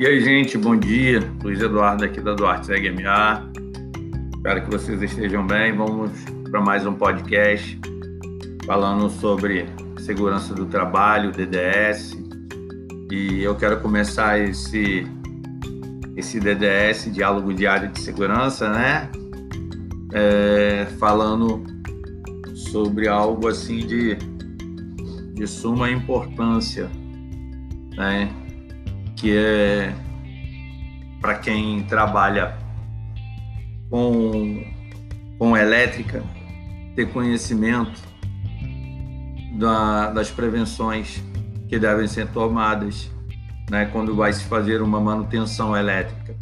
E aí, gente, bom dia. Luiz Eduardo aqui da Duarte MA. Espero que vocês estejam bem. Vamos para mais um podcast falando sobre segurança do trabalho, DDS. E eu quero começar esse esse DDS, Diálogo Diário de Segurança, né? É, falando sobre algo assim de, de suma importância, né? Que é para quem trabalha com, com elétrica, ter conhecimento da, das prevenções que devem ser tomadas né, quando vai se fazer uma manutenção elétrica.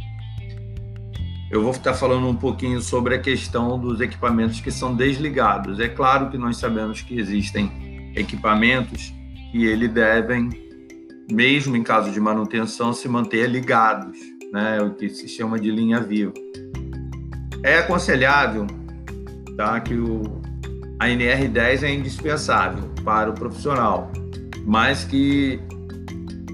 Eu vou estar falando um pouquinho sobre a questão dos equipamentos que são desligados. É claro que nós sabemos que existem equipamentos que ele devem, mesmo em caso de manutenção, se manter ligados, né, o que se chama de linha viva. É aconselhável tá, que o, a NR10 é indispensável para o profissional, mas que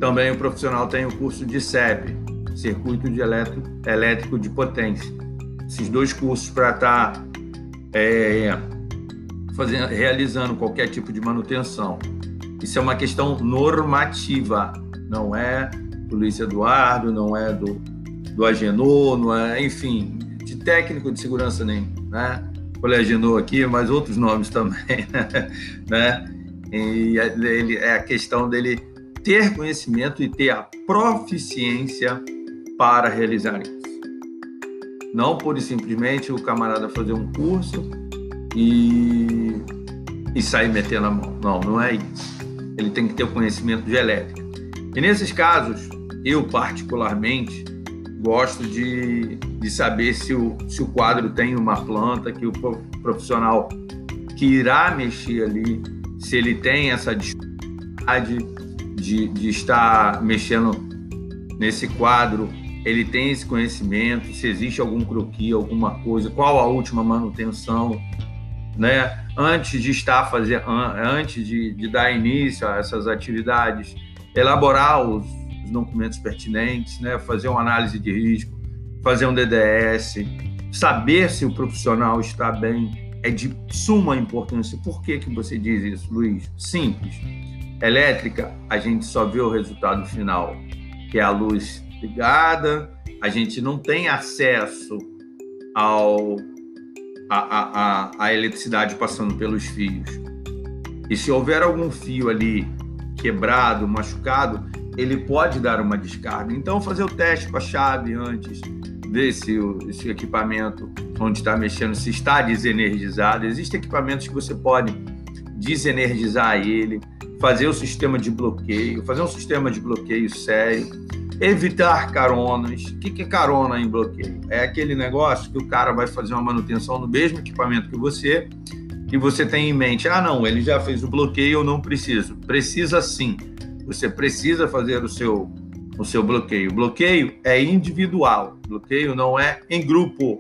também o profissional tem o curso de SEB, Circuito de Elétrico, Elétrico de Potência. Esses dois cursos para estar tá, é, realizando qualquer tipo de manutenção. Isso é uma questão normativa, não é do Luiz Eduardo, não é do, do Agenor, não é, enfim, de técnico de segurança nem, né? Falei Agenor aqui, mas outros nomes também, né? E ele, é a questão dele ter conhecimento e ter a proficiência para realizar isso. Não por simplesmente o camarada fazer um curso e, e sair metendo a mão. Não, não é isso. Ele tem que ter o conhecimento de elétrica. E nesses casos, eu particularmente gosto de, de saber se o, se o quadro tem uma planta que o profissional que irá mexer ali, se ele tem essa dificuldade de, de estar mexendo nesse quadro ele tem esse conhecimento, se existe algum croqui, alguma coisa, qual a última manutenção, né? Antes de estar fazer, antes de, de dar início a essas atividades, elaborar os, os, documentos pertinentes, né? Fazer uma análise de risco, fazer um DDS, saber se o profissional está bem é de suma importância. Por que que você diz isso, Luiz? Simples. Elétrica, a gente só vê o resultado final, que é a luz ligada, a gente não tem acesso ao a, a, a, eletricidade passando pelos fios. E se houver algum fio ali quebrado, machucado, ele pode dar uma descarga. Então, fazer o teste com a chave antes, ver se o equipamento onde está mexendo se está desenergizado. Existem equipamentos que você pode desenergizar ele, fazer o sistema de bloqueio, fazer um sistema de bloqueio sério Evitar caronas. O que é carona em bloqueio? É aquele negócio que o cara vai fazer uma manutenção no mesmo equipamento que você e você tem em mente, ah, não, ele já fez o bloqueio, eu não preciso. Precisa sim. Você precisa fazer o seu, o seu bloqueio. Bloqueio é individual. Bloqueio não é em grupo.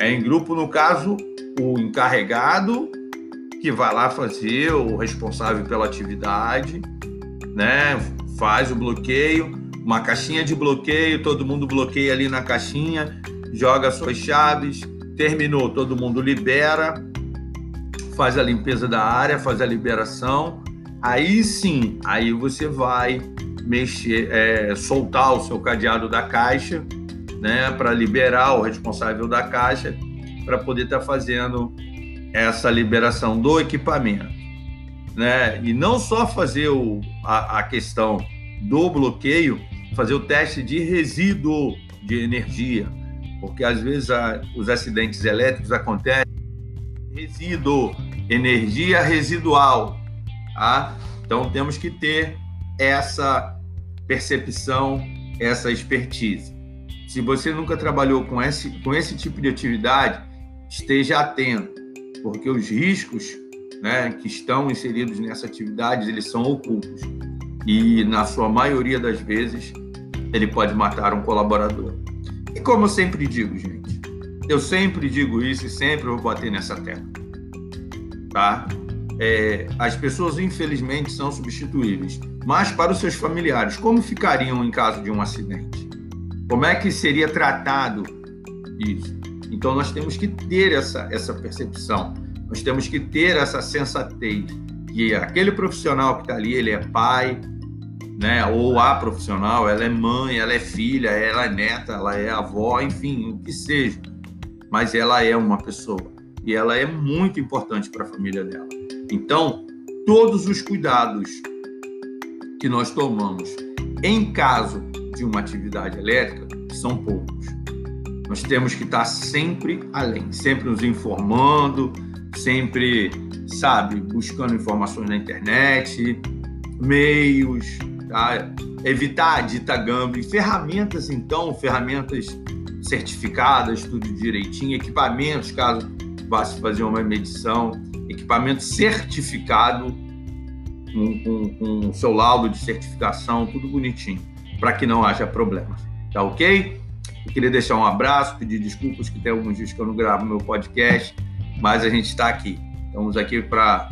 É em grupo, no caso, o encarregado que vai lá fazer, o responsável pela atividade, né? Faz o bloqueio uma caixinha de bloqueio, todo mundo bloqueia ali na caixinha, joga suas chaves, terminou, todo mundo libera, faz a limpeza da área, faz a liberação. Aí sim, aí você vai mexer, é, soltar o seu cadeado da caixa, né, para liberar o responsável da caixa, para poder estar tá fazendo essa liberação do equipamento, né? E não só fazer o, a, a questão do bloqueio, fazer o teste de resíduo de energia, porque às vezes a, os acidentes elétricos acontecem resíduo, energia residual, tá? Então temos que ter essa percepção, essa expertise. Se você nunca trabalhou com esse, com esse tipo de atividade, esteja atento, porque os riscos né, que estão inseridos nessa atividade, eles são ocultos. E, na sua maioria das vezes, ele pode matar um colaborador. E como eu sempre digo, gente, eu sempre digo isso e sempre vou bater nessa tecla, tá? é, as pessoas infelizmente são substituíveis, mas para os seus familiares, como ficariam em caso de um acidente? Como é que seria tratado isso? Então nós temos que ter essa, essa percepção, nós temos que ter essa sensatez que aquele profissional que está ali, ele é pai, né? Ou a profissional, ela é mãe, ela é filha, ela é neta, ela é avó, enfim, o que seja. Mas ela é uma pessoa e ela é muito importante para a família dela. Então, todos os cuidados que nós tomamos em caso de uma atividade elétrica são poucos. Nós temos que estar sempre além, sempre nos informando, sempre, sabe, buscando informações na internet, meios, evitar a dita gambling, ferramentas então, ferramentas certificadas, tudo direitinho, equipamentos, caso vá se fazer uma medição, equipamento certificado, com, com, com seu laudo de certificação, tudo bonitinho, para que não haja problemas. Tá ok? Eu queria deixar um abraço, pedir desculpas que tem alguns dias que eu não gravo meu podcast, mas a gente está aqui. Estamos aqui para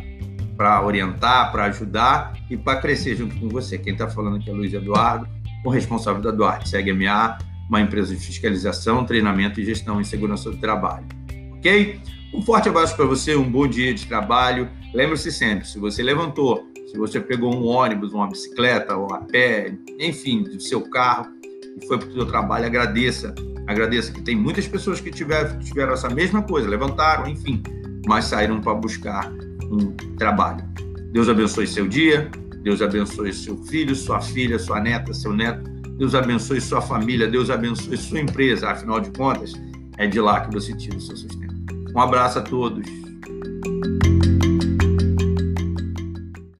para orientar, para ajudar e para crescer junto com você. Quem está falando aqui é Luiz Eduardo, o responsável da Duarte CGMA, uma empresa de fiscalização, treinamento e gestão em segurança do trabalho. Ok? Um forte abraço para você, um bom dia de trabalho. Lembre-se sempre, se você levantou, se você pegou um ônibus, uma bicicleta ou a pé, enfim, do seu carro e foi para o seu trabalho, agradeça. Agradeça que tem muitas pessoas que tiveram, tiveram essa mesma coisa, levantaram, enfim, mas saíram para buscar um trabalho. Deus abençoe seu dia, Deus abençoe seu filho, sua filha, sua neta, seu neto. Deus abençoe sua família, Deus abençoe sua empresa. Afinal de contas, é de lá que você tira o seu sustento. Um abraço a todos.